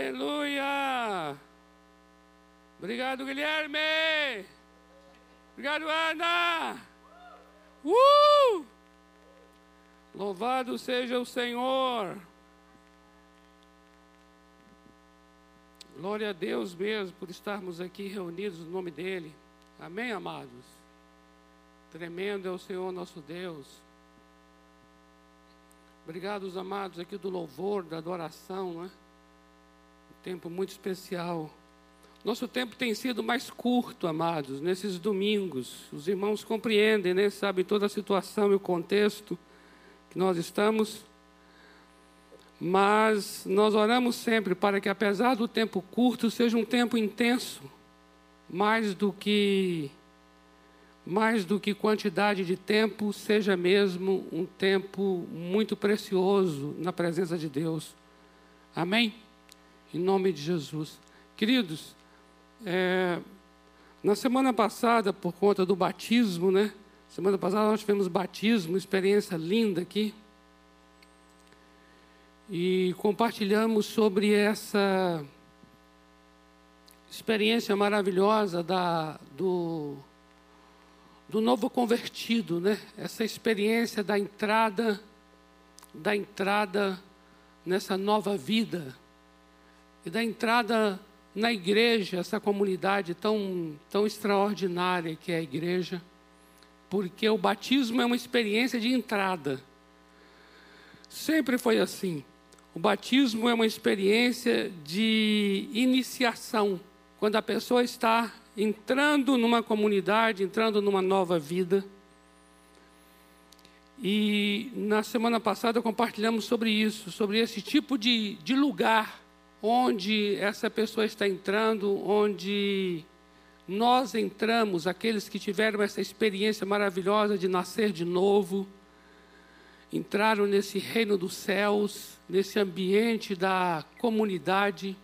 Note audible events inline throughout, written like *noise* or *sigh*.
Aleluia! Obrigado, Guilherme! Obrigado, Ana! Uh! Louvado seja o Senhor! Glória a Deus mesmo por estarmos aqui reunidos no nome dEle. Amém, amados? Tremendo é o Senhor nosso Deus. Obrigado, os amados aqui do louvor, da adoração, é? Um tempo muito especial. Nosso tempo tem sido mais curto, amados, nesses domingos. Os irmãos compreendem, né? Sabem toda a situação e o contexto que nós estamos. Mas nós oramos sempre para que, apesar do tempo curto, seja um tempo intenso, mais do que mais do que quantidade de tempo, seja mesmo um tempo muito precioso na presença de Deus. Amém? Em nome de Jesus. Queridos, é, na semana passada, por conta do batismo, né? Semana passada nós tivemos batismo, experiência linda aqui. E compartilhamos sobre essa experiência maravilhosa da, do do novo convertido, né? Essa experiência da entrada, da entrada nessa nova vida e da entrada na igreja, essa comunidade tão tão extraordinária que é a igreja, porque o batismo é uma experiência de entrada. Sempre foi assim. O batismo é uma experiência de iniciação, quando a pessoa está entrando numa comunidade, entrando numa nova vida. E na semana passada compartilhamos sobre isso, sobre esse tipo de, de lugar onde essa pessoa está entrando, onde nós entramos, aqueles que tiveram essa experiência maravilhosa de nascer de novo, entraram nesse reino dos céus, nesse ambiente da comunidade.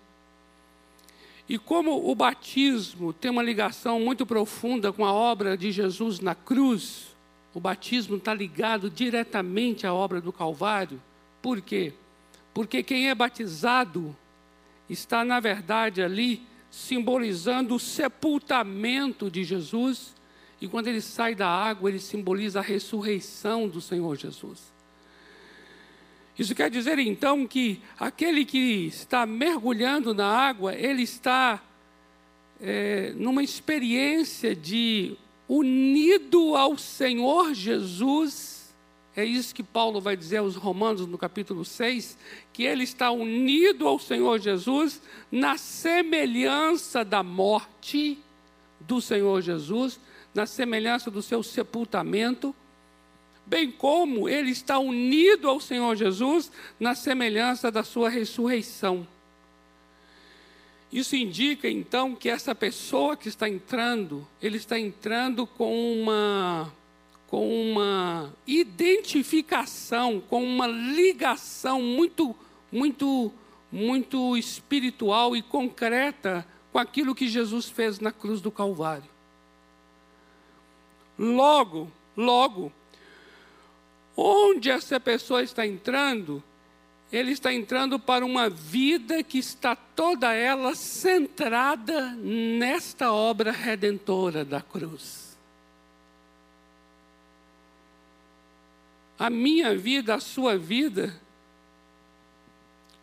E como o batismo tem uma ligação muito profunda com a obra de Jesus na cruz, o batismo está ligado diretamente à obra do Calvário. Por quê? Porque quem é batizado está, na verdade, ali simbolizando o sepultamento de Jesus, e quando ele sai da água, ele simboliza a ressurreição do Senhor Jesus. Isso quer dizer então que aquele que está mergulhando na água, ele está é, numa experiência de unido ao Senhor Jesus. É isso que Paulo vai dizer aos Romanos no capítulo 6, que ele está unido ao Senhor Jesus na semelhança da morte do Senhor Jesus, na semelhança do seu sepultamento bem como ele está unido ao Senhor Jesus na semelhança da sua ressurreição. Isso indica então que essa pessoa que está entrando, ele está entrando com uma com uma identificação, com uma ligação muito muito muito espiritual e concreta com aquilo que Jesus fez na cruz do Calvário. Logo, logo, Onde essa pessoa está entrando? Ele está entrando para uma vida que está toda ela centrada nesta obra redentora da cruz. A minha vida, a sua vida,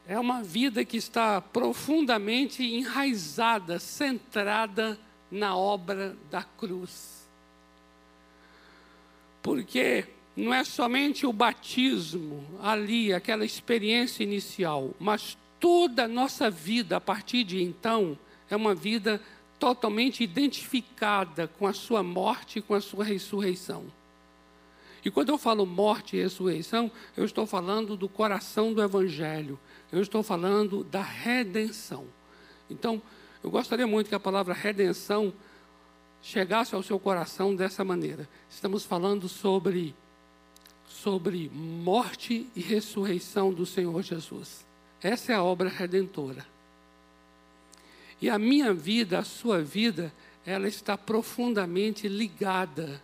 é uma vida que está profundamente enraizada, centrada na obra da cruz. Porque não é somente o batismo ali, aquela experiência inicial, mas toda a nossa vida a partir de então é uma vida totalmente identificada com a sua morte e com a sua ressurreição. E quando eu falo morte e ressurreição, eu estou falando do coração do Evangelho, eu estou falando da redenção. Então, eu gostaria muito que a palavra redenção chegasse ao seu coração dessa maneira. Estamos falando sobre sobre morte e ressurreição do Senhor Jesus. Essa é a obra redentora. E a minha vida, a sua vida, ela está profundamente ligada.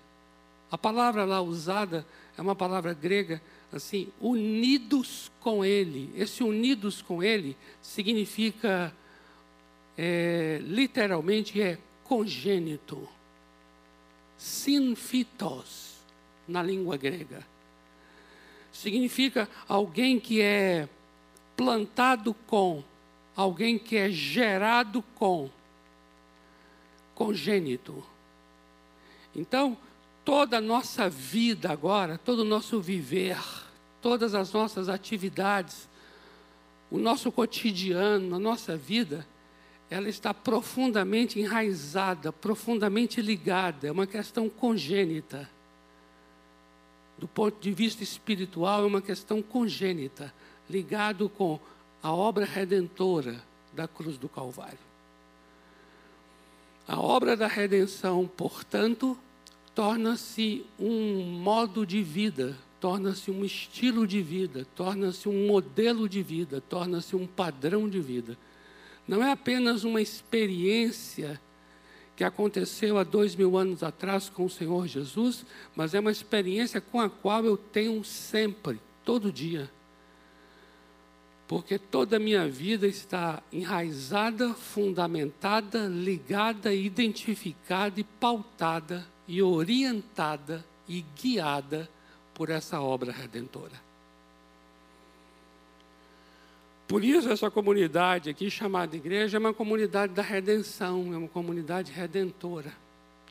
A palavra lá usada é uma palavra grega, assim, unidos com Ele. Esse unidos com Ele significa, é, literalmente, é congênito. Sinfitos, na língua grega. Significa alguém que é plantado com, alguém que é gerado com, congênito. Então, toda a nossa vida agora, todo o nosso viver, todas as nossas atividades, o nosso cotidiano, a nossa vida, ela está profundamente enraizada, profundamente ligada, é uma questão congênita. Do ponto de vista espiritual, é uma questão congênita, ligado com a obra redentora da cruz do Calvário. A obra da redenção, portanto, torna-se um modo de vida, torna-se um estilo de vida, torna-se um modelo de vida, torna-se um padrão de vida não é apenas uma experiência que aconteceu há dois mil anos atrás com o Senhor Jesus, mas é uma experiência com a qual eu tenho sempre, todo dia. Porque toda a minha vida está enraizada, fundamentada, ligada, identificada e pautada e orientada e guiada por essa obra redentora. Por isso, essa comunidade aqui, chamada igreja, é uma comunidade da redenção, é uma comunidade redentora.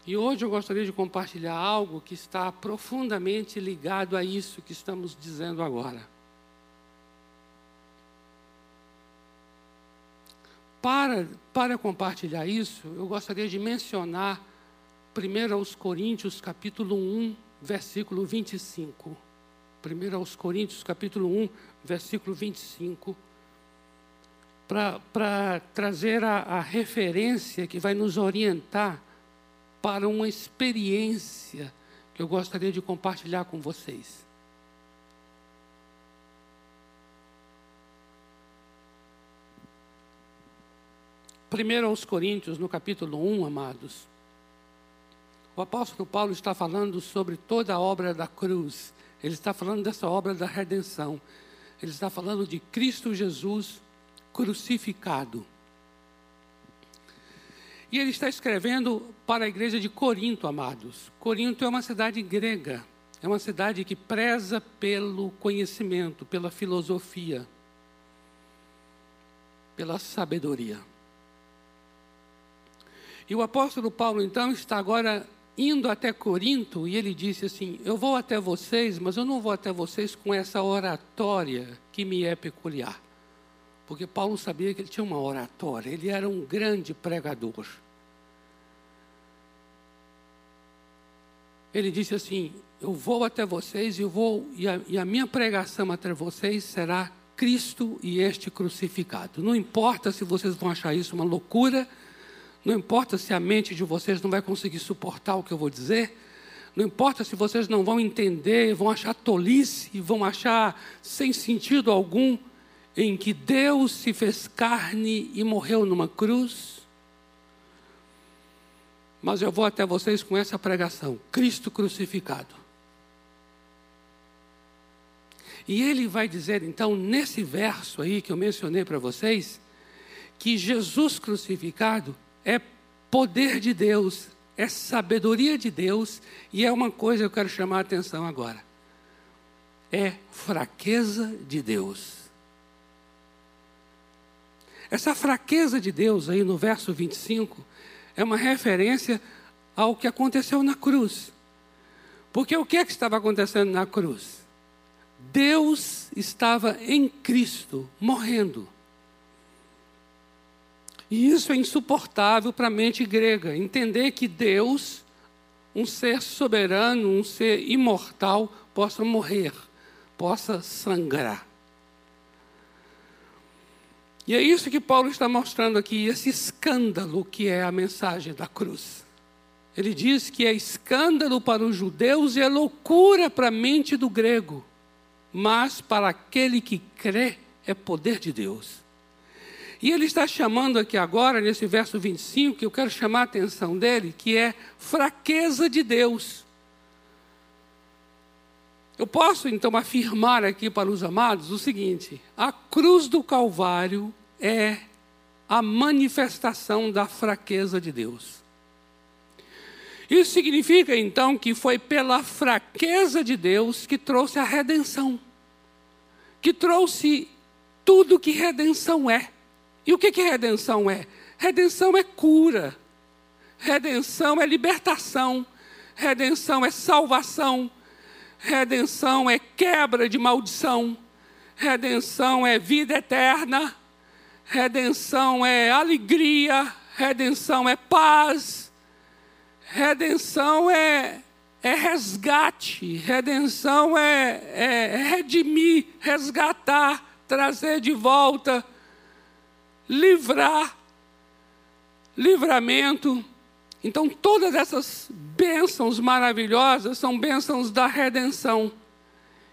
E hoje eu gostaria de compartilhar algo que está profundamente ligado a isso que estamos dizendo agora. Para, para compartilhar isso, eu gostaria de mencionar 1 aos Coríntios, capítulo 1, versículo 25. 1 aos Coríntios, capítulo 1, versículo 25 para trazer a, a referência que vai nos orientar para uma experiência que eu gostaria de compartilhar com vocês. Primeiro aos Coríntios, no capítulo 1, amados, o apóstolo Paulo está falando sobre toda a obra da cruz. Ele está falando dessa obra da redenção. Ele está falando de Cristo Jesus crucificado. E ele está escrevendo para a igreja de Corinto, amados. Corinto é uma cidade grega, é uma cidade que preza pelo conhecimento, pela filosofia, pela sabedoria. E o apóstolo Paulo, então, está agora indo até Corinto e ele disse assim: Eu vou até vocês, mas eu não vou até vocês com essa oratória que me é peculiar. Porque Paulo sabia que ele tinha uma oratória, ele era um grande pregador. Ele disse assim: Eu vou até vocês e vou e a, e a minha pregação até vocês será Cristo e este crucificado. Não importa se vocês vão achar isso uma loucura, não importa se a mente de vocês não vai conseguir suportar o que eu vou dizer, não importa se vocês não vão entender, vão achar tolice, vão achar sem sentido algum, em que Deus se fez carne e morreu numa cruz. Mas eu vou até vocês com essa pregação: Cristo crucificado. E ele vai dizer, então, nesse verso aí que eu mencionei para vocês, que Jesus crucificado é poder de Deus, é sabedoria de Deus, e é uma coisa que eu quero chamar a atenção agora: é fraqueza de Deus. Essa fraqueza de Deus aí no verso 25 é uma referência ao que aconteceu na cruz. Porque o que, é que estava acontecendo na cruz? Deus estava em Cristo, morrendo. E isso é insuportável para a mente grega. Entender que Deus, um ser soberano, um ser imortal, possa morrer, possa sangrar. E é isso que Paulo está mostrando aqui, esse escândalo que é a mensagem da cruz. Ele diz que é escândalo para os judeus e é loucura para a mente do grego, mas para aquele que crê é poder de Deus. E ele está chamando aqui agora, nesse verso 25, que eu quero chamar a atenção dele, que é fraqueza de Deus. Eu posso então afirmar aqui para os amados o seguinte: a cruz do Calvário é a manifestação da fraqueza de Deus. Isso significa então que foi pela fraqueza de Deus que trouxe a redenção, que trouxe tudo que redenção é. E o que, que redenção é? Redenção é cura, redenção é libertação, redenção é salvação, redenção é quebra de maldição, redenção é vida eterna, redenção é alegria, redenção é paz, redenção é, é resgate, redenção é, é, é redimir, resgatar, trazer de volta, livrar, livramento. Então, todas essas bênçãos maravilhosas são bênçãos da redenção.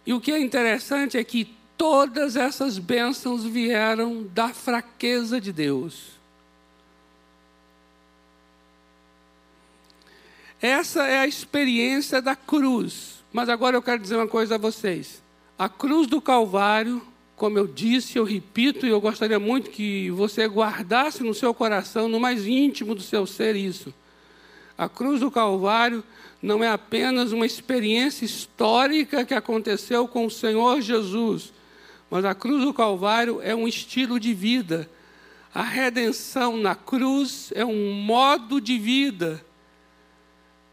E o que é interessante é que todas essas bênçãos vieram da fraqueza de Deus. Essa é a experiência da cruz. Mas agora eu quero dizer uma coisa a vocês. A cruz do Calvário, como eu disse, eu repito, e eu gostaria muito que você guardasse no seu coração, no mais íntimo do seu ser, isso. A cruz do Calvário não é apenas uma experiência histórica que aconteceu com o Senhor Jesus, mas a cruz do Calvário é um estilo de vida. A redenção na cruz é um modo de vida,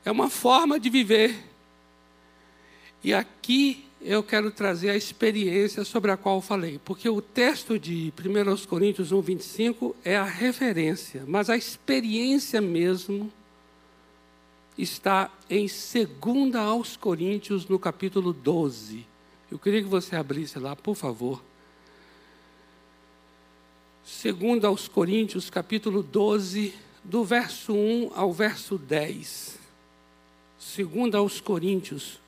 é uma forma de viver. E aqui eu quero trazer a experiência sobre a qual falei, porque o texto de 1 Coríntios 1, 25 é a referência, mas a experiência mesmo está em 2 aos Coríntios, no capítulo 12. Eu queria que você abrisse lá, por favor. Segundo aos Coríntios, capítulo 12, do verso 1 ao verso 10. Segundo aos Coríntios,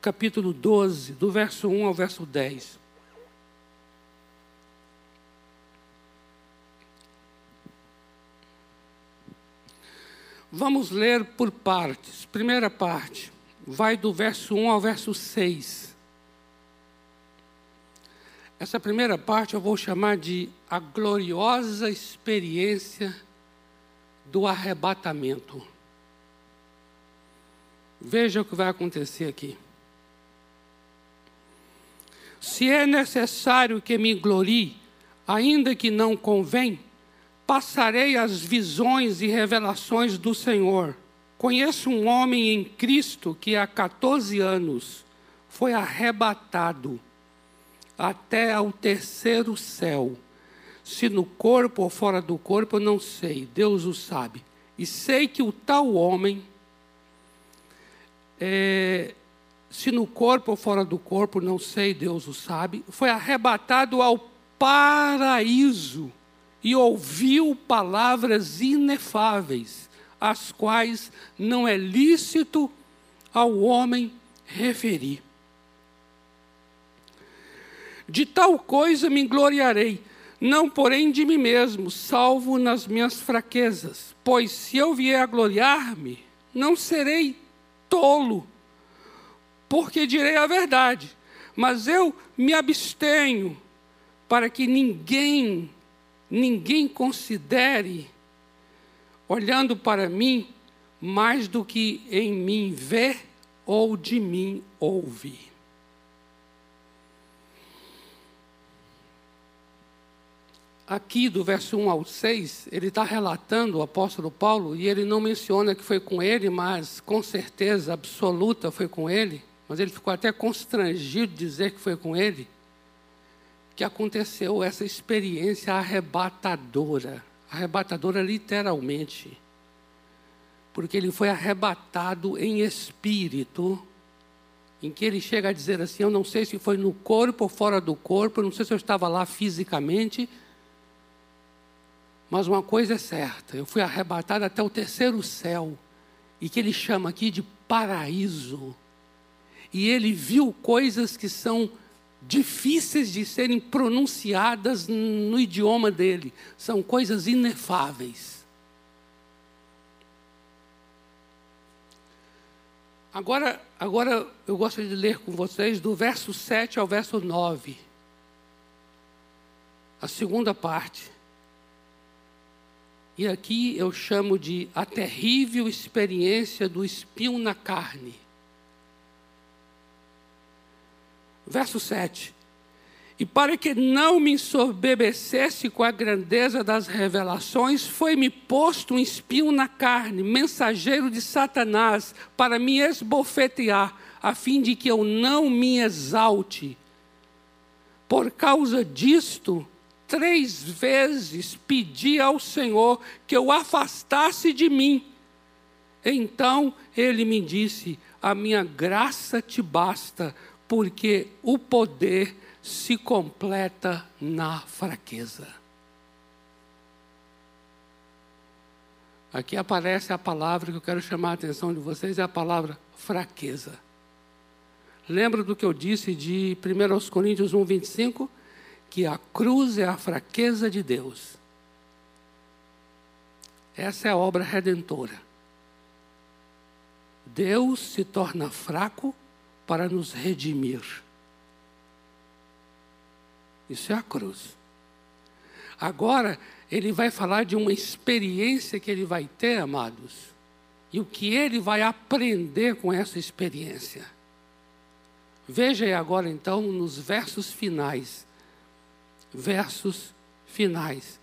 capítulo 12, do verso 1 ao verso 10. Vamos ler por partes. Primeira parte, vai do verso 1 ao verso 6. Essa primeira parte eu vou chamar de a gloriosa experiência do arrebatamento. Veja o que vai acontecer aqui. Se é necessário que me glorie, ainda que não convém, passarei as visões e revelações do Senhor. Conheço um homem em Cristo que há 14 anos foi arrebatado até ao terceiro céu. Se no corpo ou fora do corpo, eu não sei, Deus o sabe. E sei que o tal homem, é, se no corpo ou fora do corpo, não sei, Deus o sabe, foi arrebatado ao paraíso e ouviu palavras inefáveis, as quais não é lícito ao homem referir. De tal coisa me gloriarei, não porém de mim mesmo, salvo nas minhas fraquezas. Pois se eu vier a gloriar-me, não serei tolo, porque direi a verdade. Mas eu me abstenho para que ninguém, ninguém considere, olhando para mim, mais do que em mim vê ou de mim ouvir. aqui do verso 1 ao 6, ele está relatando o apóstolo Paulo, e ele não menciona que foi com ele, mas com certeza absoluta foi com ele, mas ele ficou até constrangido de dizer que foi com ele, que aconteceu essa experiência arrebatadora arrebatadora literalmente porque ele foi arrebatado em espírito, em que ele chega a dizer assim: Eu não sei se foi no corpo ou fora do corpo, não sei se eu estava lá fisicamente, mas uma coisa é certa, eu fui arrebatado até o terceiro céu, e que ele chama aqui de paraíso. E ele viu coisas que são difíceis de serem pronunciadas no idioma dele, são coisas inefáveis. Agora, agora eu gosto de ler com vocês do verso 7 ao verso 9. A segunda parte. E aqui eu chamo de a terrível experiência do espinho na carne. Verso 7. E para que não me ensoberbecesse com a grandeza das revelações, foi-me posto um espinho na carne, mensageiro de Satanás, para me esbofetear, a fim de que eu não me exalte. Por causa disto, três vezes pedi ao Senhor que eu afastasse de mim. Então ele me disse: A minha graça te basta, porque o poder se completa na fraqueza. Aqui aparece a palavra que eu quero chamar a atenção de vocês, é a palavra fraqueza. Lembra do que eu disse de 1 Coríntios 1, 25? Que a cruz é a fraqueza de Deus. Essa é a obra redentora. Deus se torna fraco para nos redimir. Isso é a cruz. Agora, ele vai falar de uma experiência que ele vai ter, amados, e o que ele vai aprender com essa experiência. Veja aí agora, então, nos versos finais. Versos finais,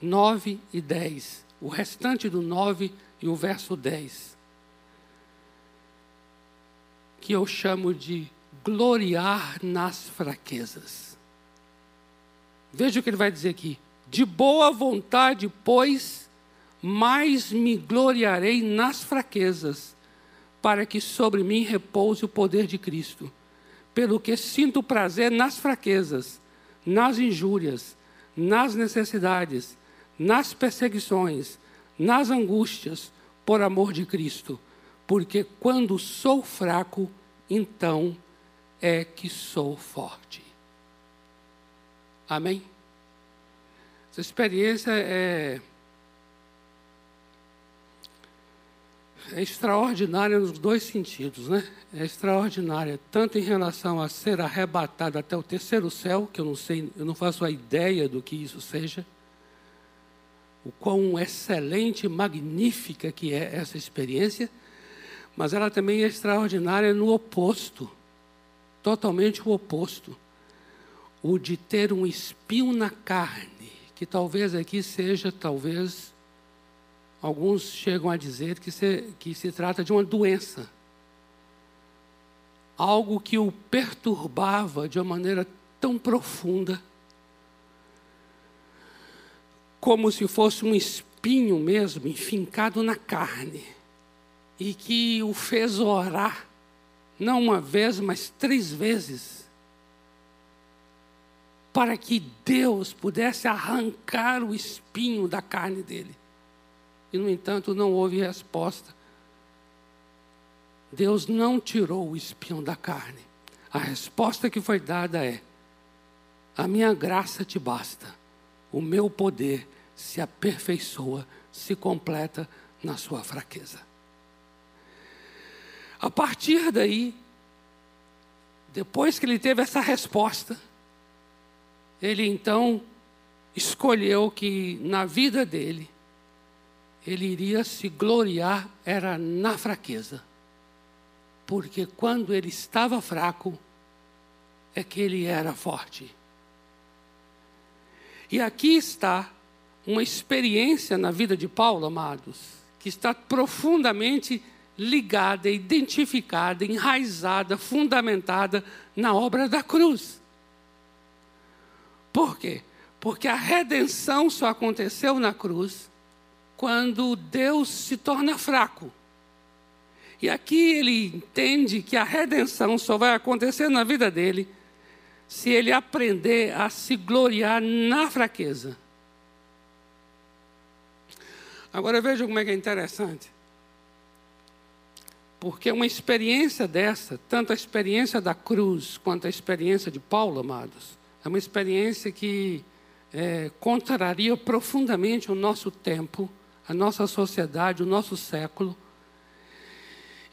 9 e 10. O restante do 9 e o verso 10. Que eu chamo de gloriar nas fraquezas. Veja o que ele vai dizer aqui. De boa vontade, pois, mais me gloriarei nas fraquezas, para que sobre mim repouse o poder de Cristo. Pelo que sinto prazer nas fraquezas, nas injúrias, nas necessidades, nas perseguições, nas angústias, por amor de Cristo. Porque quando sou fraco, então é que sou forte. Amém? Essa experiência é, é extraordinária nos dois sentidos, né? É extraordinária tanto em relação a ser arrebatada até o terceiro céu, que eu não sei, eu não faço a ideia do que isso seja, o quão excelente magnífica que é essa experiência, mas ela também é extraordinária no oposto, totalmente o oposto o de ter um espinho na carne, que talvez aqui seja, talvez, alguns chegam a dizer que se, que se trata de uma doença. Algo que o perturbava de uma maneira tão profunda, como se fosse um espinho mesmo, enfincado na carne, e que o fez orar, não uma vez, mas três vezes para que Deus pudesse arrancar o espinho da carne dele. E, no entanto, não houve resposta. Deus não tirou o espinho da carne. A resposta que foi dada é: A minha graça te basta, o meu poder se aperfeiçoa, se completa na sua fraqueza. A partir daí, depois que ele teve essa resposta, ele então escolheu que na vida dele, ele iria se gloriar era na fraqueza. Porque quando ele estava fraco, é que ele era forte. E aqui está uma experiência na vida de Paulo, amados, que está profundamente ligada, identificada, enraizada, fundamentada na obra da cruz. Por quê? Porque a redenção só aconteceu na cruz quando Deus se torna fraco. E aqui ele entende que a redenção só vai acontecer na vida dele se ele aprender a se gloriar na fraqueza. Agora veja como é que é interessante. Porque uma experiência dessa, tanto a experiência da cruz quanto a experiência de Paulo, amados, é uma experiência que é, contraria profundamente o nosso tempo, a nossa sociedade, o nosso século.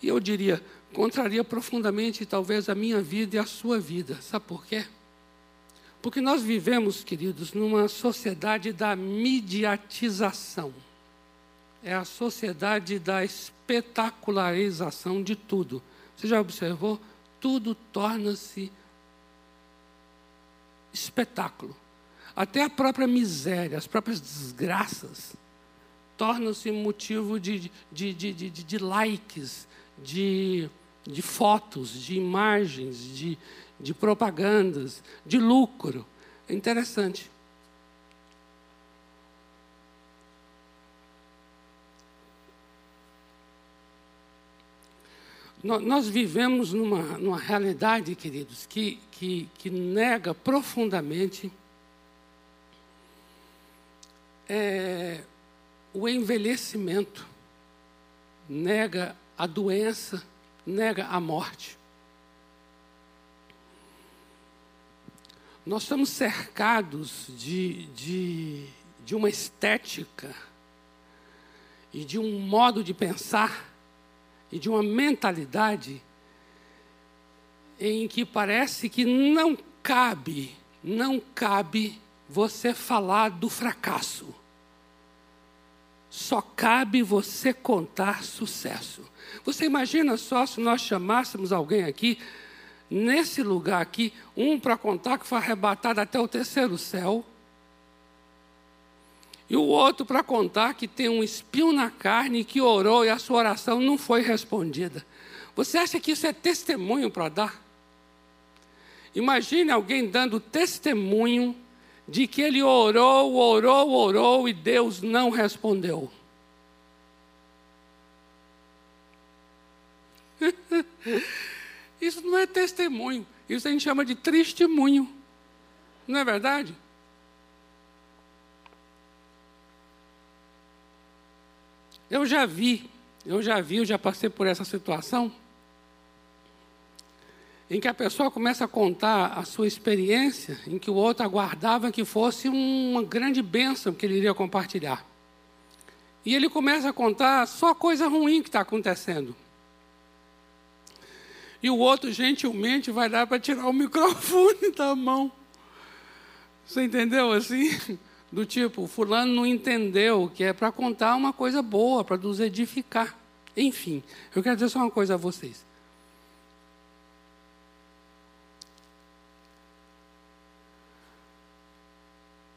E eu diria, contraria profundamente, talvez, a minha vida e a sua vida. Sabe por quê? Porque nós vivemos, queridos, numa sociedade da mediatização. É a sociedade da espetacularização de tudo. Você já observou? Tudo torna-se espetáculo. Até a própria miséria, as próprias desgraças, tornam-se motivo de, de, de, de, de likes, de, de fotos, de imagens, de, de propagandas, de lucro. É interessante. Nós vivemos numa, numa realidade, queridos, que, que, que nega profundamente é, o envelhecimento, nega a doença, nega a morte. Nós estamos cercados de, de, de uma estética e de um modo de pensar e de uma mentalidade em que parece que não cabe, não cabe você falar do fracasso. Só cabe você contar sucesso. Você imagina só se nós chamássemos alguém aqui, nesse lugar aqui, um para contar que foi arrebatado até o terceiro céu, e o outro para contar que tem um espinho na carne que orou e a sua oração não foi respondida. Você acha que isso é testemunho para dar? Imagine alguém dando testemunho de que ele orou, orou, orou e Deus não respondeu. *laughs* Isso não é testemunho, isso a gente chama de testemunho. Não é verdade? Eu já vi, eu já vi, eu já passei por essa situação, em que a pessoa começa a contar a sua experiência, em que o outro aguardava que fosse uma grande bênção que ele iria compartilhar. E ele começa a contar só coisa ruim que está acontecendo. E o outro, gentilmente, vai dar para tirar o *laughs* microfone da mão. Você entendeu assim? Do tipo, fulano não entendeu que é para contar uma coisa boa, para nos edificar. Enfim, eu quero dizer só uma coisa a vocês.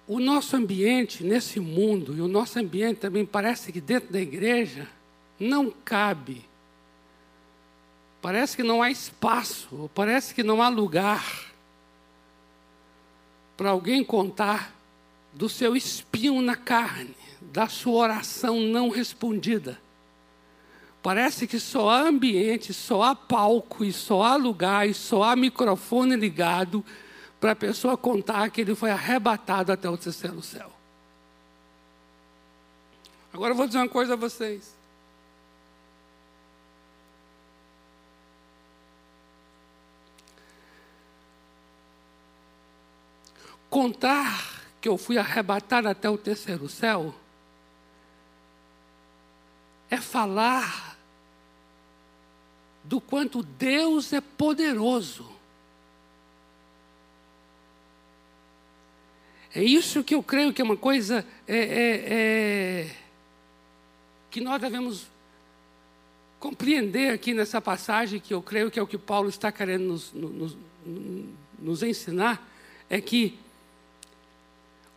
O nosso ambiente nesse mundo, e o nosso ambiente também parece que dentro da igreja, não cabe. Parece que não há espaço, parece que não há lugar para alguém contar do seu espinho na carne, da sua oração não respondida. Parece que só há ambiente, só há palco, e só há lugar, e só há microfone ligado para a pessoa contar que ele foi arrebatado até o terceiro céu. Agora eu vou dizer uma coisa a vocês. Contar que eu fui arrebatado até o terceiro céu, é falar do quanto Deus é poderoso. É isso que eu creio que é uma coisa é, é, é, que nós devemos compreender aqui nessa passagem, que eu creio que é o que Paulo está querendo nos, nos, nos ensinar, é que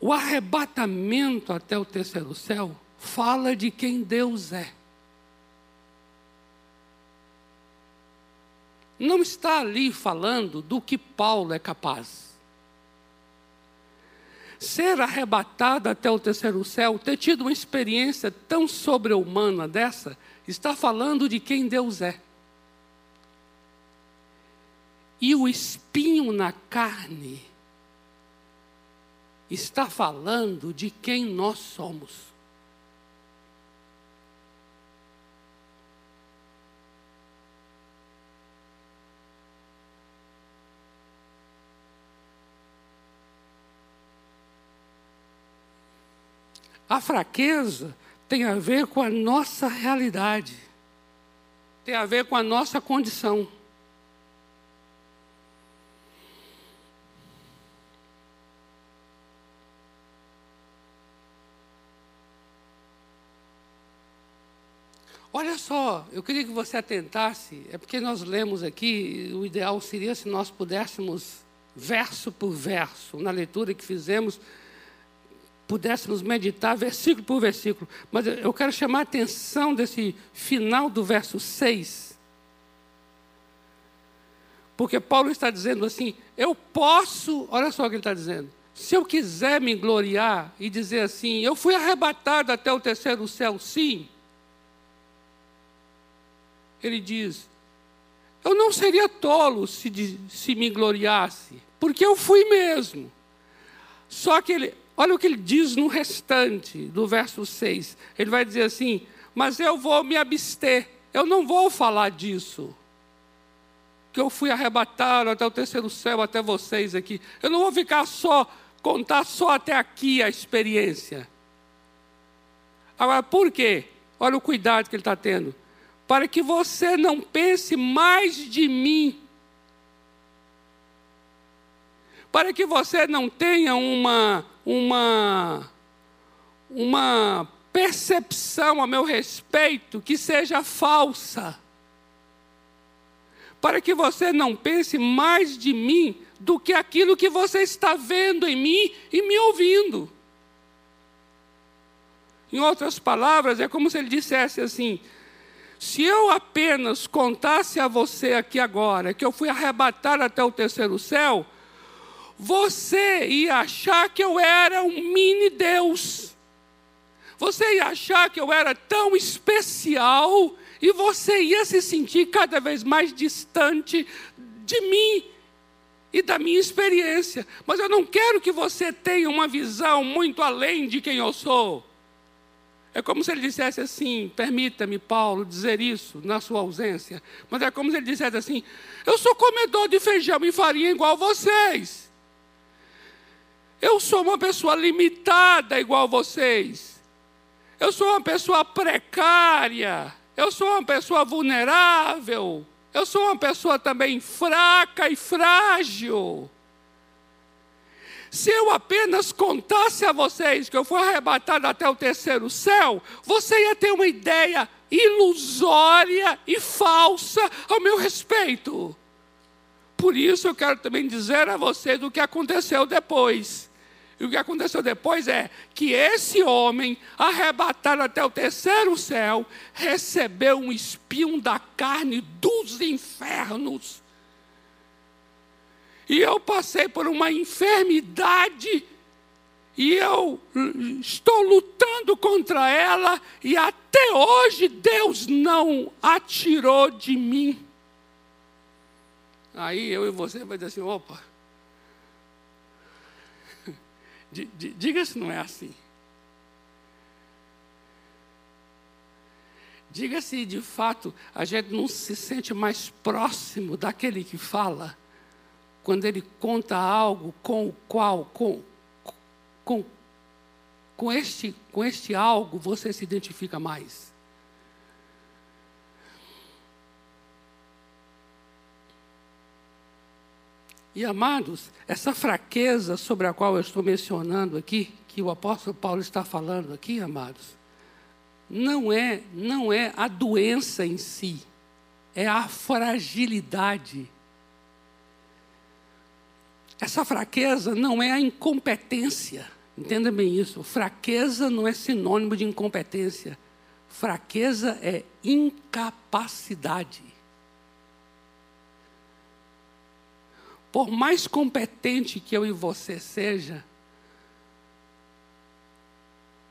o arrebatamento até o terceiro céu fala de quem Deus é. Não está ali falando do que Paulo é capaz. Ser arrebatado até o terceiro céu, ter tido uma experiência tão sobre-humana dessa, está falando de quem Deus é. E o espinho na carne está falando de quem nós somos. A fraqueza tem a ver com a nossa realidade. tem a ver com a nossa condição. Olha só, eu queria que você atentasse, é porque nós lemos aqui, o ideal seria se nós pudéssemos, verso por verso, na leitura que fizemos, pudéssemos meditar versículo por versículo. Mas eu quero chamar a atenção desse final do verso 6. Porque Paulo está dizendo assim: eu posso, olha só o que ele está dizendo. Se eu quiser me gloriar e dizer assim, eu fui arrebatado até o terceiro céu, sim ele diz: Eu não seria tolo se, se me gloriasse, porque eu fui mesmo. Só que ele, olha o que ele diz no restante do verso 6. Ele vai dizer assim: Mas eu vou me abster, eu não vou falar disso. Que eu fui arrebatado até o terceiro céu, até vocês aqui. Eu não vou ficar só, contar só até aqui a experiência. Agora, por quê? Olha o cuidado que ele está tendo para que você não pense mais de mim, para que você não tenha uma uma uma percepção a meu respeito que seja falsa. Para que você não pense mais de mim do que aquilo que você está vendo em mim e me ouvindo. Em outras palavras, é como se ele dissesse assim: se eu apenas contasse a você aqui agora que eu fui arrebatado até o terceiro céu, você ia achar que eu era um mini Deus. Você ia achar que eu era tão especial e você ia se sentir cada vez mais distante de mim e da minha experiência. Mas eu não quero que você tenha uma visão muito além de quem eu sou. É como se ele dissesse assim: permita-me, Paulo, dizer isso na sua ausência. Mas é como se ele dissesse assim: eu sou comedor de feijão e farinha igual vocês. Eu sou uma pessoa limitada igual vocês. Eu sou uma pessoa precária. Eu sou uma pessoa vulnerável. Eu sou uma pessoa também fraca e frágil. Se eu apenas contasse a vocês que eu fui arrebatado até o terceiro céu, você ia ter uma ideia ilusória e falsa ao meu respeito. Por isso eu quero também dizer a vocês o que aconteceu depois. E o que aconteceu depois é que esse homem, arrebatado até o terceiro céu, recebeu um espinho da carne dos infernos e eu passei por uma enfermidade e eu estou lutando contra ela e até hoje Deus não atirou de mim. Aí eu e você vai dizer assim, opa. *laughs* Diga se não é assim. Diga se de fato a gente não se sente mais próximo daquele que fala quando ele conta algo com o qual, com, com, com, este, com este algo, você se identifica mais. E amados, essa fraqueza sobre a qual eu estou mencionando aqui, que o apóstolo Paulo está falando aqui, amados, não é, não é a doença em si, é a fragilidade essa fraqueza não é a incompetência. Entenda bem isso. Fraqueza não é sinônimo de incompetência. Fraqueza é incapacidade. Por mais competente que eu e você seja,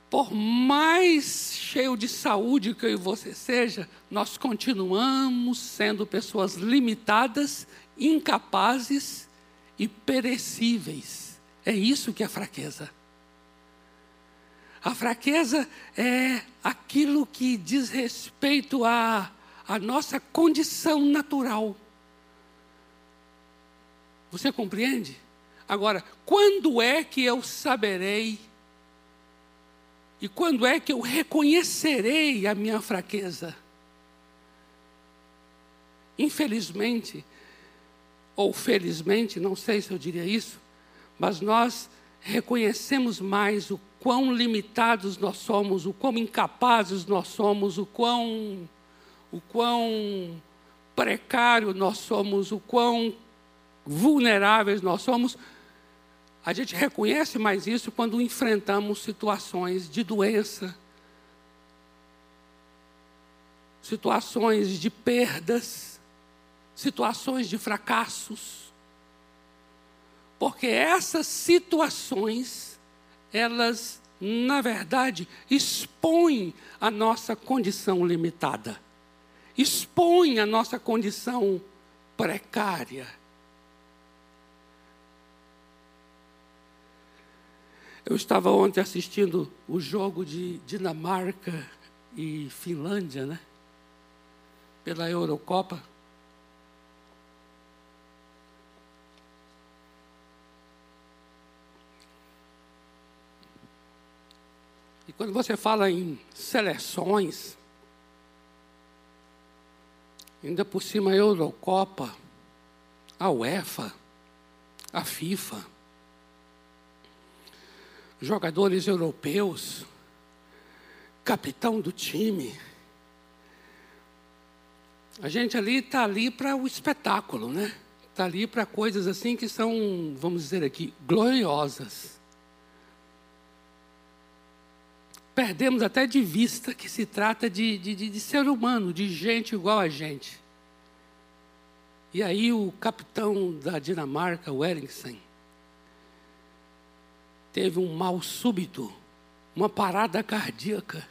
por mais cheio de saúde que eu e você seja, nós continuamos sendo pessoas limitadas, incapazes e perecíveis. É isso que é fraqueza. A fraqueza é aquilo que diz respeito à, nossa condição natural. Você compreende? Agora, quando é que eu saberei e quando é que eu reconhecerei a minha fraqueza? infelizmente, ou felizmente, não sei se eu diria isso, mas nós reconhecemos mais o quão limitados nós somos, o quão incapazes nós somos, o quão, o quão precário nós somos, o quão vulneráveis nós somos. A gente reconhece mais isso quando enfrentamos situações de doença, situações de perdas, situações de fracassos. Porque essas situações, elas, na verdade, expõem a nossa condição limitada, expõem a nossa condição precária. Eu estava ontem assistindo o jogo de Dinamarca e Finlândia, né? pela Eurocopa. Quando você fala em seleções, ainda por cima a Eurocopa, a UEFA, a FIFA, jogadores europeus, capitão do time, a gente ali está ali para o espetáculo, né? Está ali para coisas assim que são, vamos dizer aqui, gloriosas. Perdemos até de vista que se trata de, de, de ser humano, de gente igual a gente. E aí o capitão da Dinamarca, Wellington, teve um mal súbito, uma parada cardíaca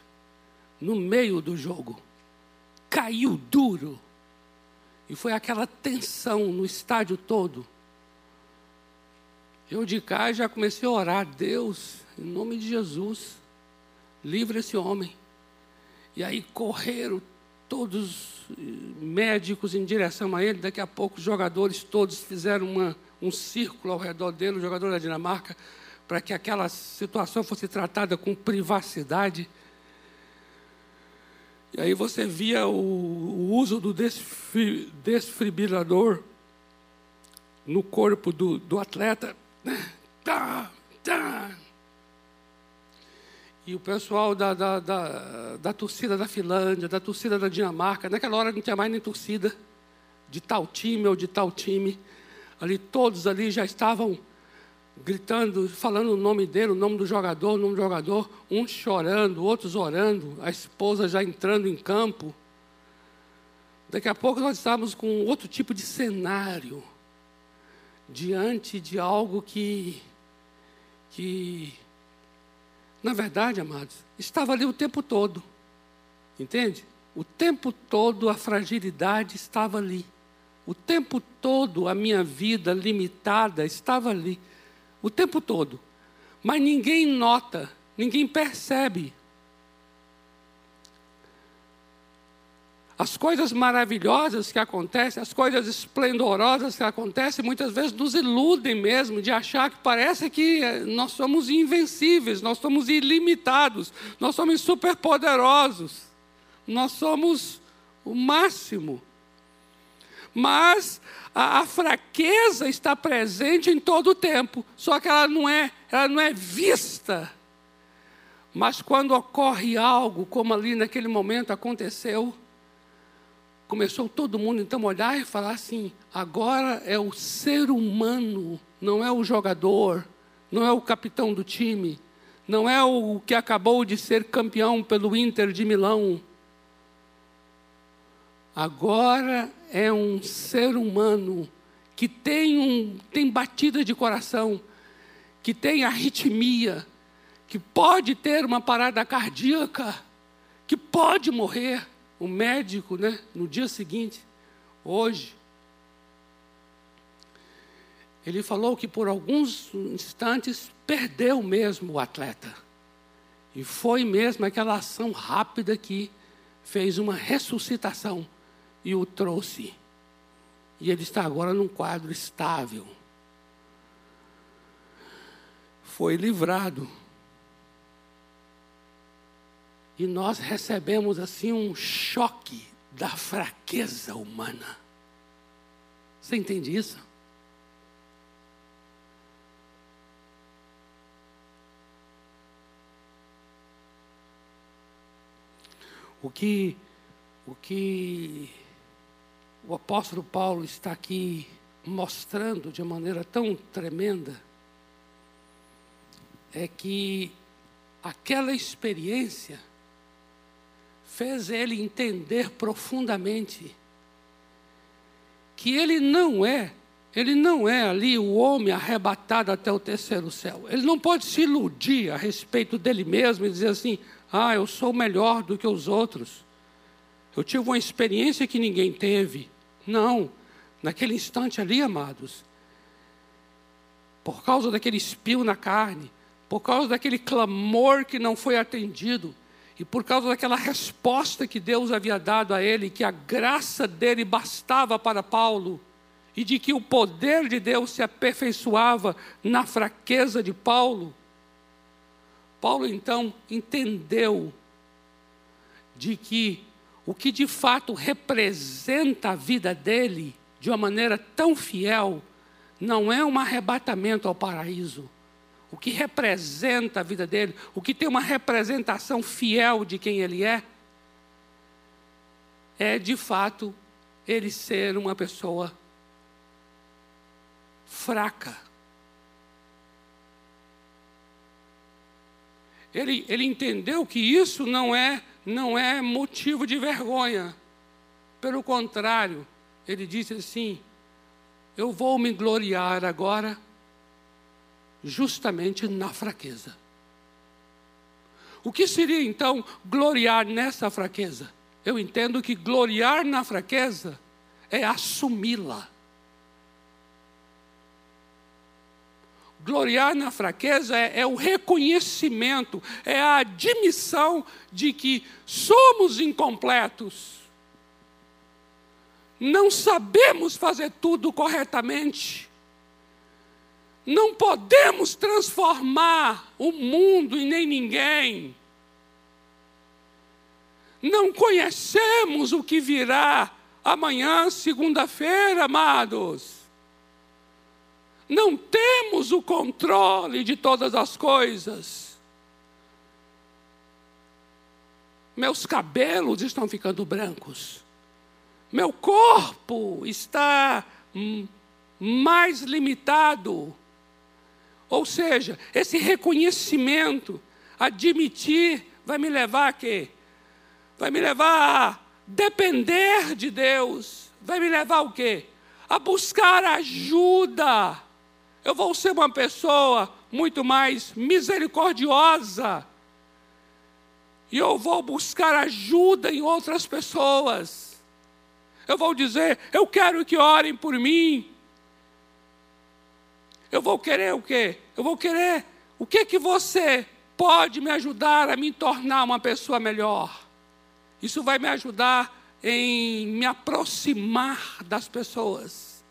no meio do jogo caiu duro. E foi aquela tensão no estádio todo. Eu de cá já comecei a orar, Deus, em nome de Jesus, livre esse homem. E aí correram todos médicos em direção a ele. Daqui a pouco os jogadores todos fizeram uma, um círculo ao redor dele, o jogador da Dinamarca, para que aquela situação fosse tratada com privacidade. E aí você via o, o uso do desfibrilador no corpo do, do atleta. Né? Tá, tá. E o pessoal da, da, da, da torcida da Finlândia, da torcida da Dinamarca, naquela hora não tinha mais nem torcida de tal time ou de tal time. Ali todos ali já estavam gritando, falando o nome dele, o nome do jogador, o nome do jogador, uns chorando, outros orando, a esposa já entrando em campo. Daqui a pouco nós estávamos com outro tipo de cenário, diante de algo que, que, na verdade, amados, estava ali o tempo todo, entende? O tempo todo a fragilidade estava ali. O tempo todo a minha vida limitada estava ali o tempo todo. Mas ninguém nota, ninguém percebe. As coisas maravilhosas que acontecem, as coisas esplendorosas que acontecem, muitas vezes nos iludem mesmo de achar que parece que nós somos invencíveis, nós somos ilimitados, nós somos superpoderosos, nós somos o máximo. Mas a, a, fraqueza está presente em todo o tempo, só que ela não é, ela não é vista. Mas quando ocorre algo, como ali naquele momento aconteceu, começou todo mundo então olhar e falar assim: agora é o ser humano, não é o jogador, não é o capitão do time, não é o que acabou de ser campeão pelo Inter de Milão. Agora é um ser humano que tem, um, tem batida de coração, que tem arritmia, que pode ter uma parada cardíaca, que pode morrer. O médico, né, no dia seguinte, hoje, ele falou que por alguns instantes perdeu mesmo o atleta. E foi mesmo aquela ação rápida que fez uma ressuscitação e o trouxe. E ele está agora num quadro estável. Foi livrado. E nós recebemos assim um choque da fraqueza humana. Você entende isso? O que, o que o apóstolo Paulo está aqui mostrando de maneira tão tremenda é que aquela experiência fez ele entender profundamente que ele não é, ele não é ali o homem arrebatado até o terceiro céu. Ele não pode se iludir a respeito dele mesmo e dizer assim: ah, eu sou melhor do que os outros. Eu tive uma experiência que ninguém teve. Não. Naquele instante ali, amados, por causa daquele espio na carne, por causa daquele clamor que não foi atendido, e por causa daquela resposta que Deus havia dado a ele, que a graça dele bastava para Paulo, e de que o poder de Deus se aperfeiçoava na fraqueza de Paulo, Paulo então entendeu de que o que de fato representa a vida dele de uma maneira tão fiel não é um arrebatamento ao paraíso. O que representa a vida dele, o que tem uma representação fiel de quem ele é, é de fato ele ser uma pessoa fraca. Ele, ele entendeu que isso não é, não é motivo de vergonha. Pelo contrário, ele disse assim: Eu vou me gloriar agora, justamente na fraqueza. O que seria então gloriar nessa fraqueza? Eu entendo que gloriar na fraqueza é assumi-la. Gloriar na fraqueza é, é, o reconhecimento, é a admissão de que somos incompletos. Não sabemos fazer tudo corretamente. Não podemos transformar o mundo e nem ninguém. Não conhecemos o que virá amanhã, segunda-feira, amados não temos o controle de todas as coisas. Meus cabelos estão ficando brancos. Meu corpo está mais limitado. Ou seja, esse reconhecimento, admitir, vai me levar a quê? Vai me levar a depender de Deus. Vai me levar o quê? A buscar ajuda eu vou ser uma pessoa muito mais misericordiosa. E eu vou buscar ajuda em outras pessoas. Eu vou dizer, eu quero que orem por mim. Eu vou querer o quê? Eu vou querer o que que você pode me ajudar a me tornar uma pessoa melhor. Isso vai me ajudar em me aproximar das pessoas.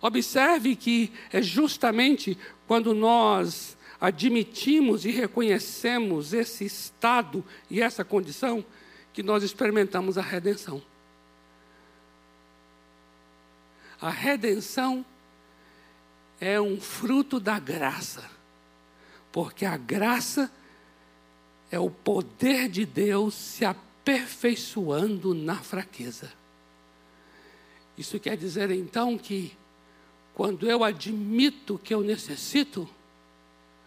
Observe que é justamente quando nós admitimos e reconhecemos esse estado e essa condição que nós experimentamos a redenção. A redenção é um fruto da graça, porque a graça é o poder de Deus se aperfeiçoando na fraqueza. Isso quer dizer então que quando eu admito que eu necessito,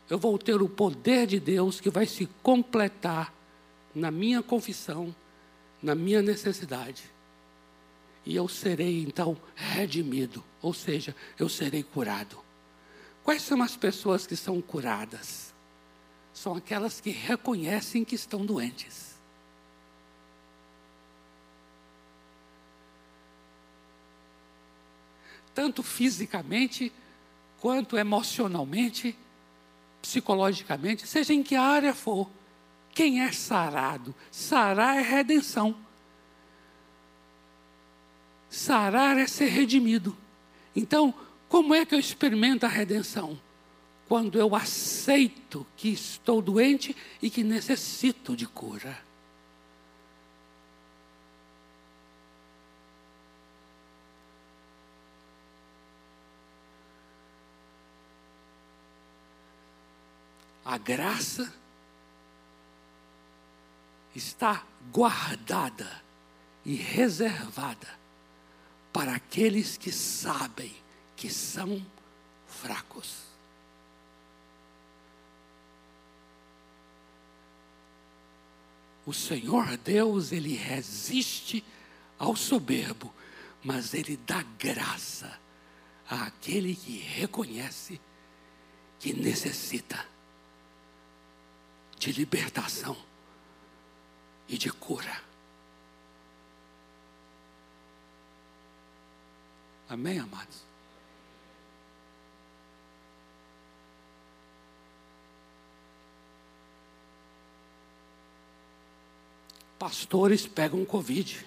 eu vou ter o poder de Deus que vai se completar na minha confissão, na minha necessidade. E eu serei então redimido, ou seja, eu serei curado. Quais são as pessoas que são curadas? São aquelas que reconhecem que estão doentes. tanto fisicamente, quanto emocionalmente, psicologicamente, seja em que área for. Quem é sarado? Sarar é redenção. Sarar é ser redimido. Então, como é que eu experimento a redenção? Quando eu aceito que estou doente e que necessito de cura. A graça está guardada e reservada para aqueles que sabem que são fracos. O Senhor Deus, ele resiste ao soberbo, mas ele dá graça àquele que reconhece que necessita de libertação e de cura. Amém, amados? Pastores pegam Covid.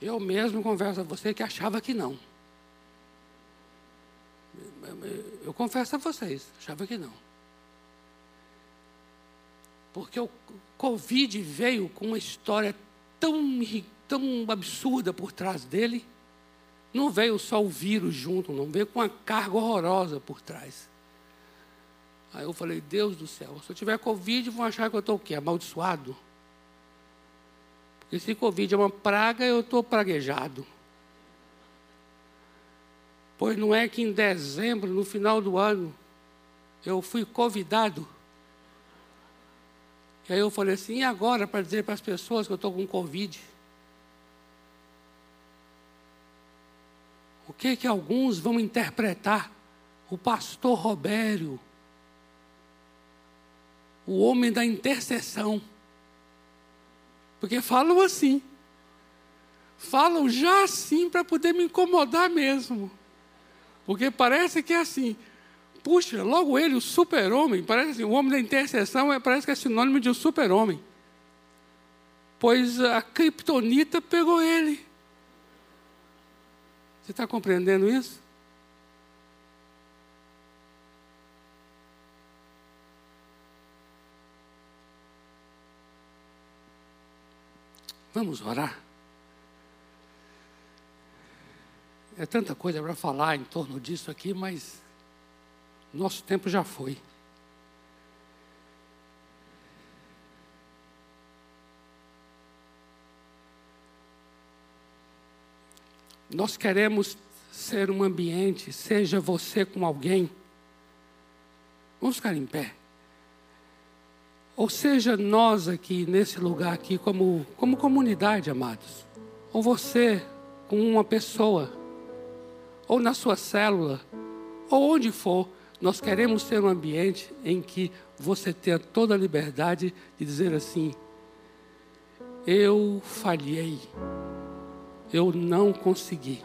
Eu mesmo converso a você que achava que não. Eu confesso a vocês, achava que não. Porque o Covid veio com uma história tão, tão absurda por trás dele. Não veio só o vírus junto, não veio com uma carga horrorosa por trás. Aí eu falei, Deus do céu, se eu tiver Covid, vão achar que eu estou o quê? Amaldiçoado? Porque se Covid é uma praga, eu estou praguejado. Pois não é que em dezembro, no final do ano, eu fui convidado. E aí eu falei assim, e agora para dizer para as pessoas que eu estou com Covid? O que que alguns vão interpretar? O pastor Robério, o homem da intercessão. Porque falam assim. Falam já assim para poder me incomodar mesmo. Porque parece que é assim. Puxa, logo ele, o super-homem, parece assim, o homem da intercessão é, parece que é sinônimo de um super-homem. Pois a criptonita pegou ele. Você está compreendendo isso? Vamos orar? É tanta coisa para falar em torno disso aqui, mas nosso tempo já foi. Nós queremos ser um ambiente, seja você com alguém. Vamos ficar em pé. Ou seja, nós aqui, nesse lugar aqui, como, como comunidade, amados. Ou você com uma pessoa. Ou na sua célula. Ou onde for. Nós queremos ter um ambiente em que você tenha toda a liberdade de dizer assim: Eu falhei. Eu não consegui.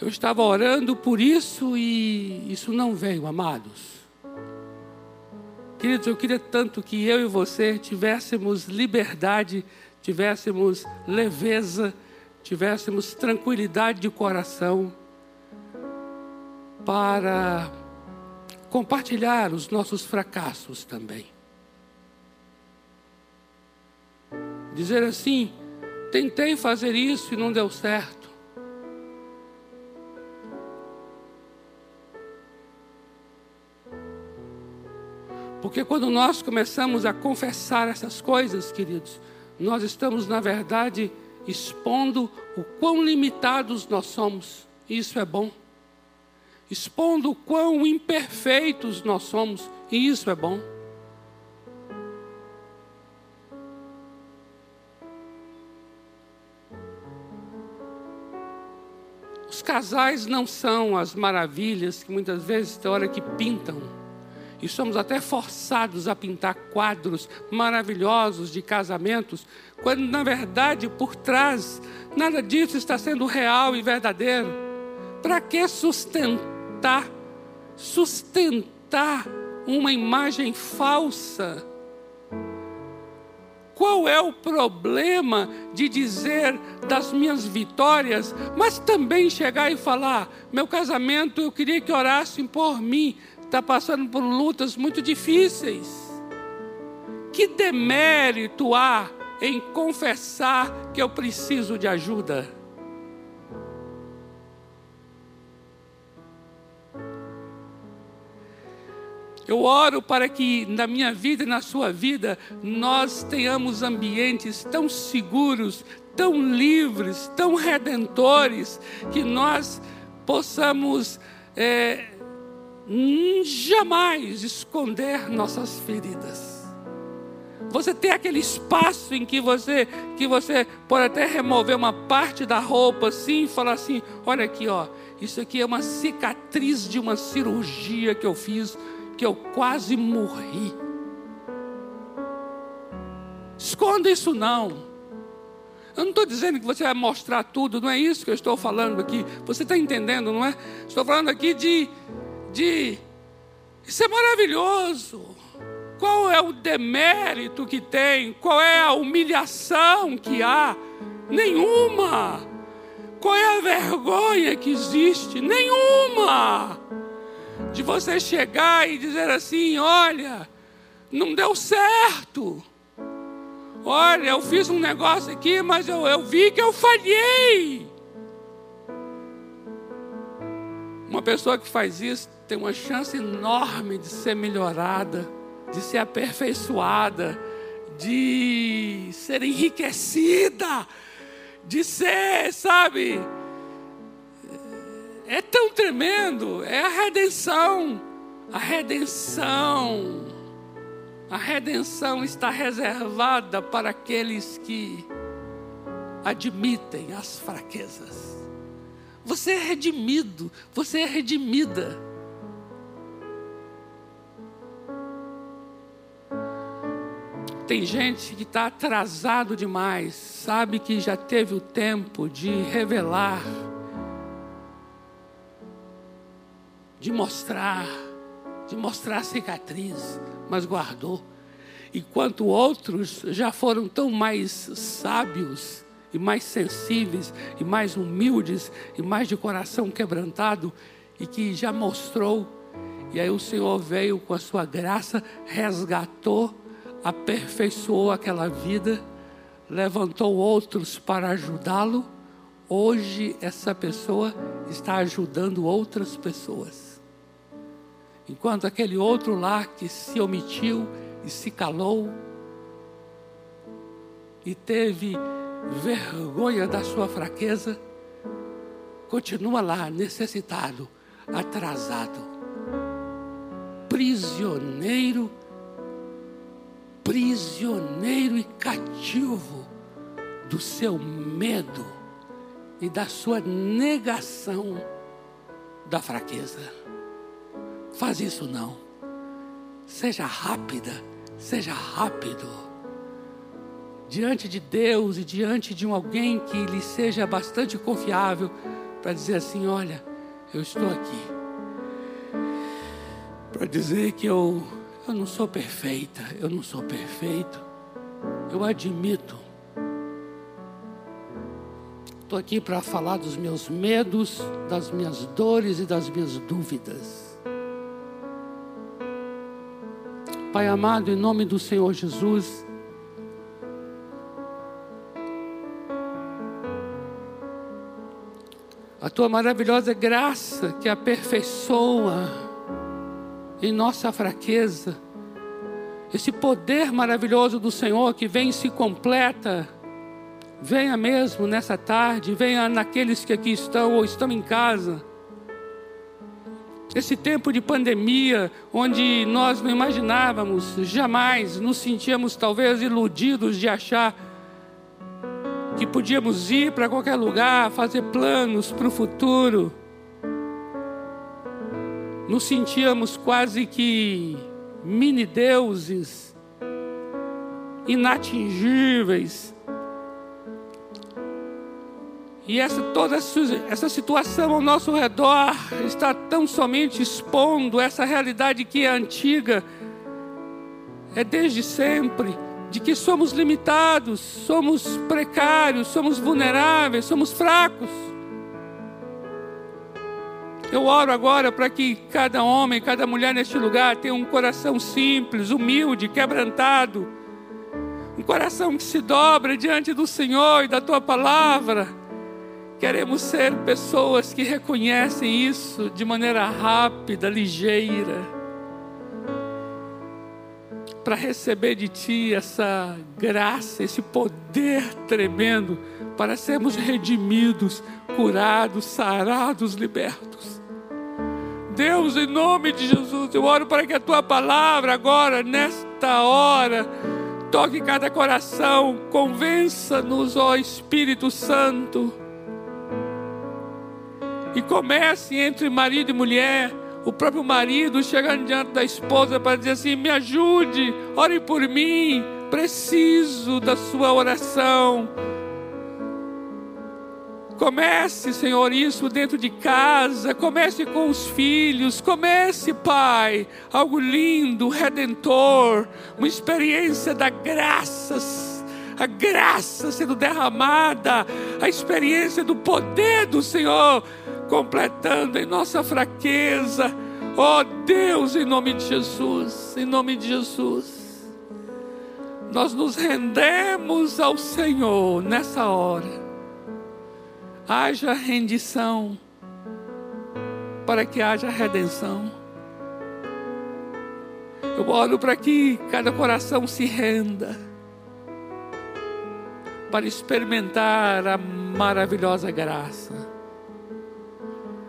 Eu estava orando por isso e isso não veio, amados. Queridos, eu queria tanto que eu e você tivéssemos liberdade, tivéssemos leveza, tivéssemos tranquilidade de coração para compartilhar os nossos fracassos também. Dizer assim: tentei fazer isso e não deu certo. Porque quando nós começamos a confessar essas coisas, queridos, nós estamos, na verdade, expondo o quão limitados nós somos. E isso é bom. Expondo o quão imperfeitos nós somos. E isso é bom. Os casais não são as maravilhas que muitas vezes tem hora que pintam e somos até forçados a pintar quadros maravilhosos de casamentos, quando na verdade por trás nada disso está sendo real e verdadeiro. Para que sustentar, sustentar uma imagem falsa? Qual é o problema de dizer das minhas vitórias, mas também chegar e falar: meu casamento eu queria que orassem por mim, está passando por lutas muito difíceis. que demérito há em confessar que eu preciso de ajuda? Eu oro para que na minha vida e na sua vida nós tenhamos ambientes tão seguros, tão livres, tão redentores, que nós possamos é, jamais esconder nossas feridas. Você tem aquele espaço em que você que você pode até remover uma parte da roupa assim e falar assim: olha aqui, ó, isso aqui é uma cicatriz de uma cirurgia que eu fiz que eu quase morri. Esconda isso não. Eu não estou dizendo que você vai mostrar tudo, não é isso que eu estou falando aqui. Você está entendendo, não é? Estou falando aqui de, de. Isso é maravilhoso. Qual é o demérito que tem? Qual é a humilhação que há? Nenhuma. Qual é a vergonha que existe? Nenhuma de você chegar e dizer assim: olha, não deu certo. Olha, eu fiz um negócio aqui, mas eu, eu vi que eu falhei. Uma pessoa que faz isso tem uma chance enorme de ser melhorada, de ser aperfeiçoada, de ser enriquecida, de ser, sabe, é tão tremendo, é a redenção. A redenção. A redenção está reservada para aqueles que admitem as fraquezas. Você é redimido, você é redimida. Tem gente que está atrasado demais, sabe que já teve o tempo de revelar de mostrar, de mostrar a cicatriz, mas guardou. Enquanto outros já foram tão mais sábios e mais sensíveis e mais humildes e mais de coração quebrantado e que já mostrou. E aí o Senhor veio com a sua graça, resgatou, aperfeiçoou aquela vida, levantou outros para ajudá-lo. Hoje essa pessoa está ajudando outras pessoas. Enquanto aquele outro lá que se omitiu e se calou e teve vergonha da sua fraqueza, continua lá necessitado, atrasado, prisioneiro, prisioneiro e cativo do seu medo e da sua negação da fraqueza. Faz isso não. Seja rápida, seja rápido. Diante de Deus e diante de um alguém que lhe seja bastante confiável para dizer assim: olha, eu estou aqui. Para dizer que eu, eu não sou perfeita, eu não sou perfeito. Eu admito. Estou aqui para falar dos meus medos, das minhas dores e das minhas dúvidas. Pai amado, em nome do Senhor Jesus, a tua maravilhosa graça que aperfeiçoa em nossa fraqueza, esse poder maravilhoso do Senhor que vem e se completa, venha mesmo nessa tarde, venha naqueles que aqui estão ou estão em casa. Esse tempo de pandemia, onde nós não imaginávamos, jamais nos sentíamos talvez iludidos de achar que podíamos ir para qualquer lugar, fazer planos para o futuro. Nos sentíamos quase que mini deuses, inatingíveis, e essa, toda essa situação ao nosso redor está tão somente expondo essa realidade que é antiga, é desde sempre, de que somos limitados, somos precários, somos vulneráveis, somos fracos. Eu oro agora para que cada homem, cada mulher neste lugar tenha um coração simples, humilde, quebrantado, coração que se dobra diante do Senhor e da tua palavra. Queremos ser pessoas que reconhecem isso de maneira rápida, ligeira, para receber de Ti essa graça, esse poder tremendo, para sermos redimidos, curados, sarados, libertos. Deus, em nome de Jesus, eu oro para que a Tua palavra agora, nesta hora, toque cada coração, convença-nos, ó Espírito Santo e comece entre marido e mulher, o próprio marido chegando diante da esposa para dizer assim: me ajude, ore por mim, preciso da sua oração. Comece, Senhor, isso dentro de casa, comece com os filhos, comece, Pai, algo lindo, redentor, uma experiência da graça. A graça sendo derramada, a experiência do poder do Senhor completando em nossa fraqueza. Oh, Deus, em nome de Jesus, em nome de Jesus, nós nos rendemos ao Senhor nessa hora. Haja rendição, para que haja redenção. Eu oro para que cada coração se renda, para experimentar a maravilhosa graça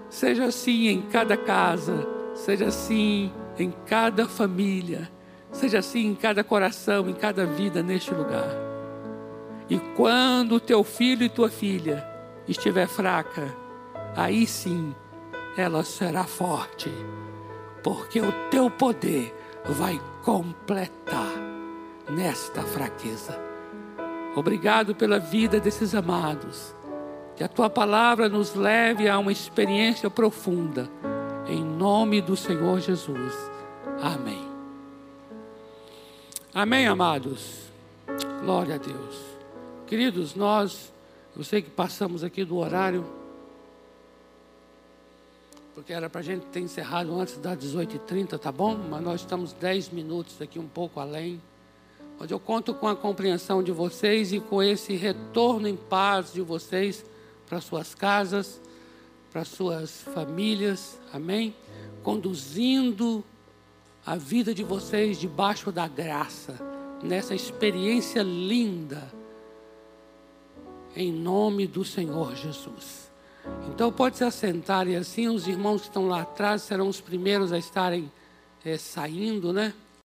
Seja assim em cada casa, seja assim em cada família, seja assim em cada coração, em cada vida neste lugar. E quando teu filho e tua filha estiver fraca, aí sim ela será forte, porque o teu poder vai completar nesta fraqueza. Obrigado pela vida desses amados que a tua palavra nos leve a uma experiência profunda. Em nome do Senhor Jesus. Amém. Amém, amados. Glória a Deus. Queridos, nós, eu sei que passamos aqui do horário, porque era para a gente ter encerrado antes das 18h30, tá bom? Mas nós estamos 10 minutos aqui, um pouco além. Mas eu conto com a compreensão de vocês e com esse retorno em paz de vocês para suas casas, para suas famílias, amém? Conduzindo a vida de vocês debaixo da graça, nessa experiência linda, em nome do Senhor Jesus. Então pode se assentar e assim os irmãos que estão lá atrás serão os primeiros a estarem é, saindo, né?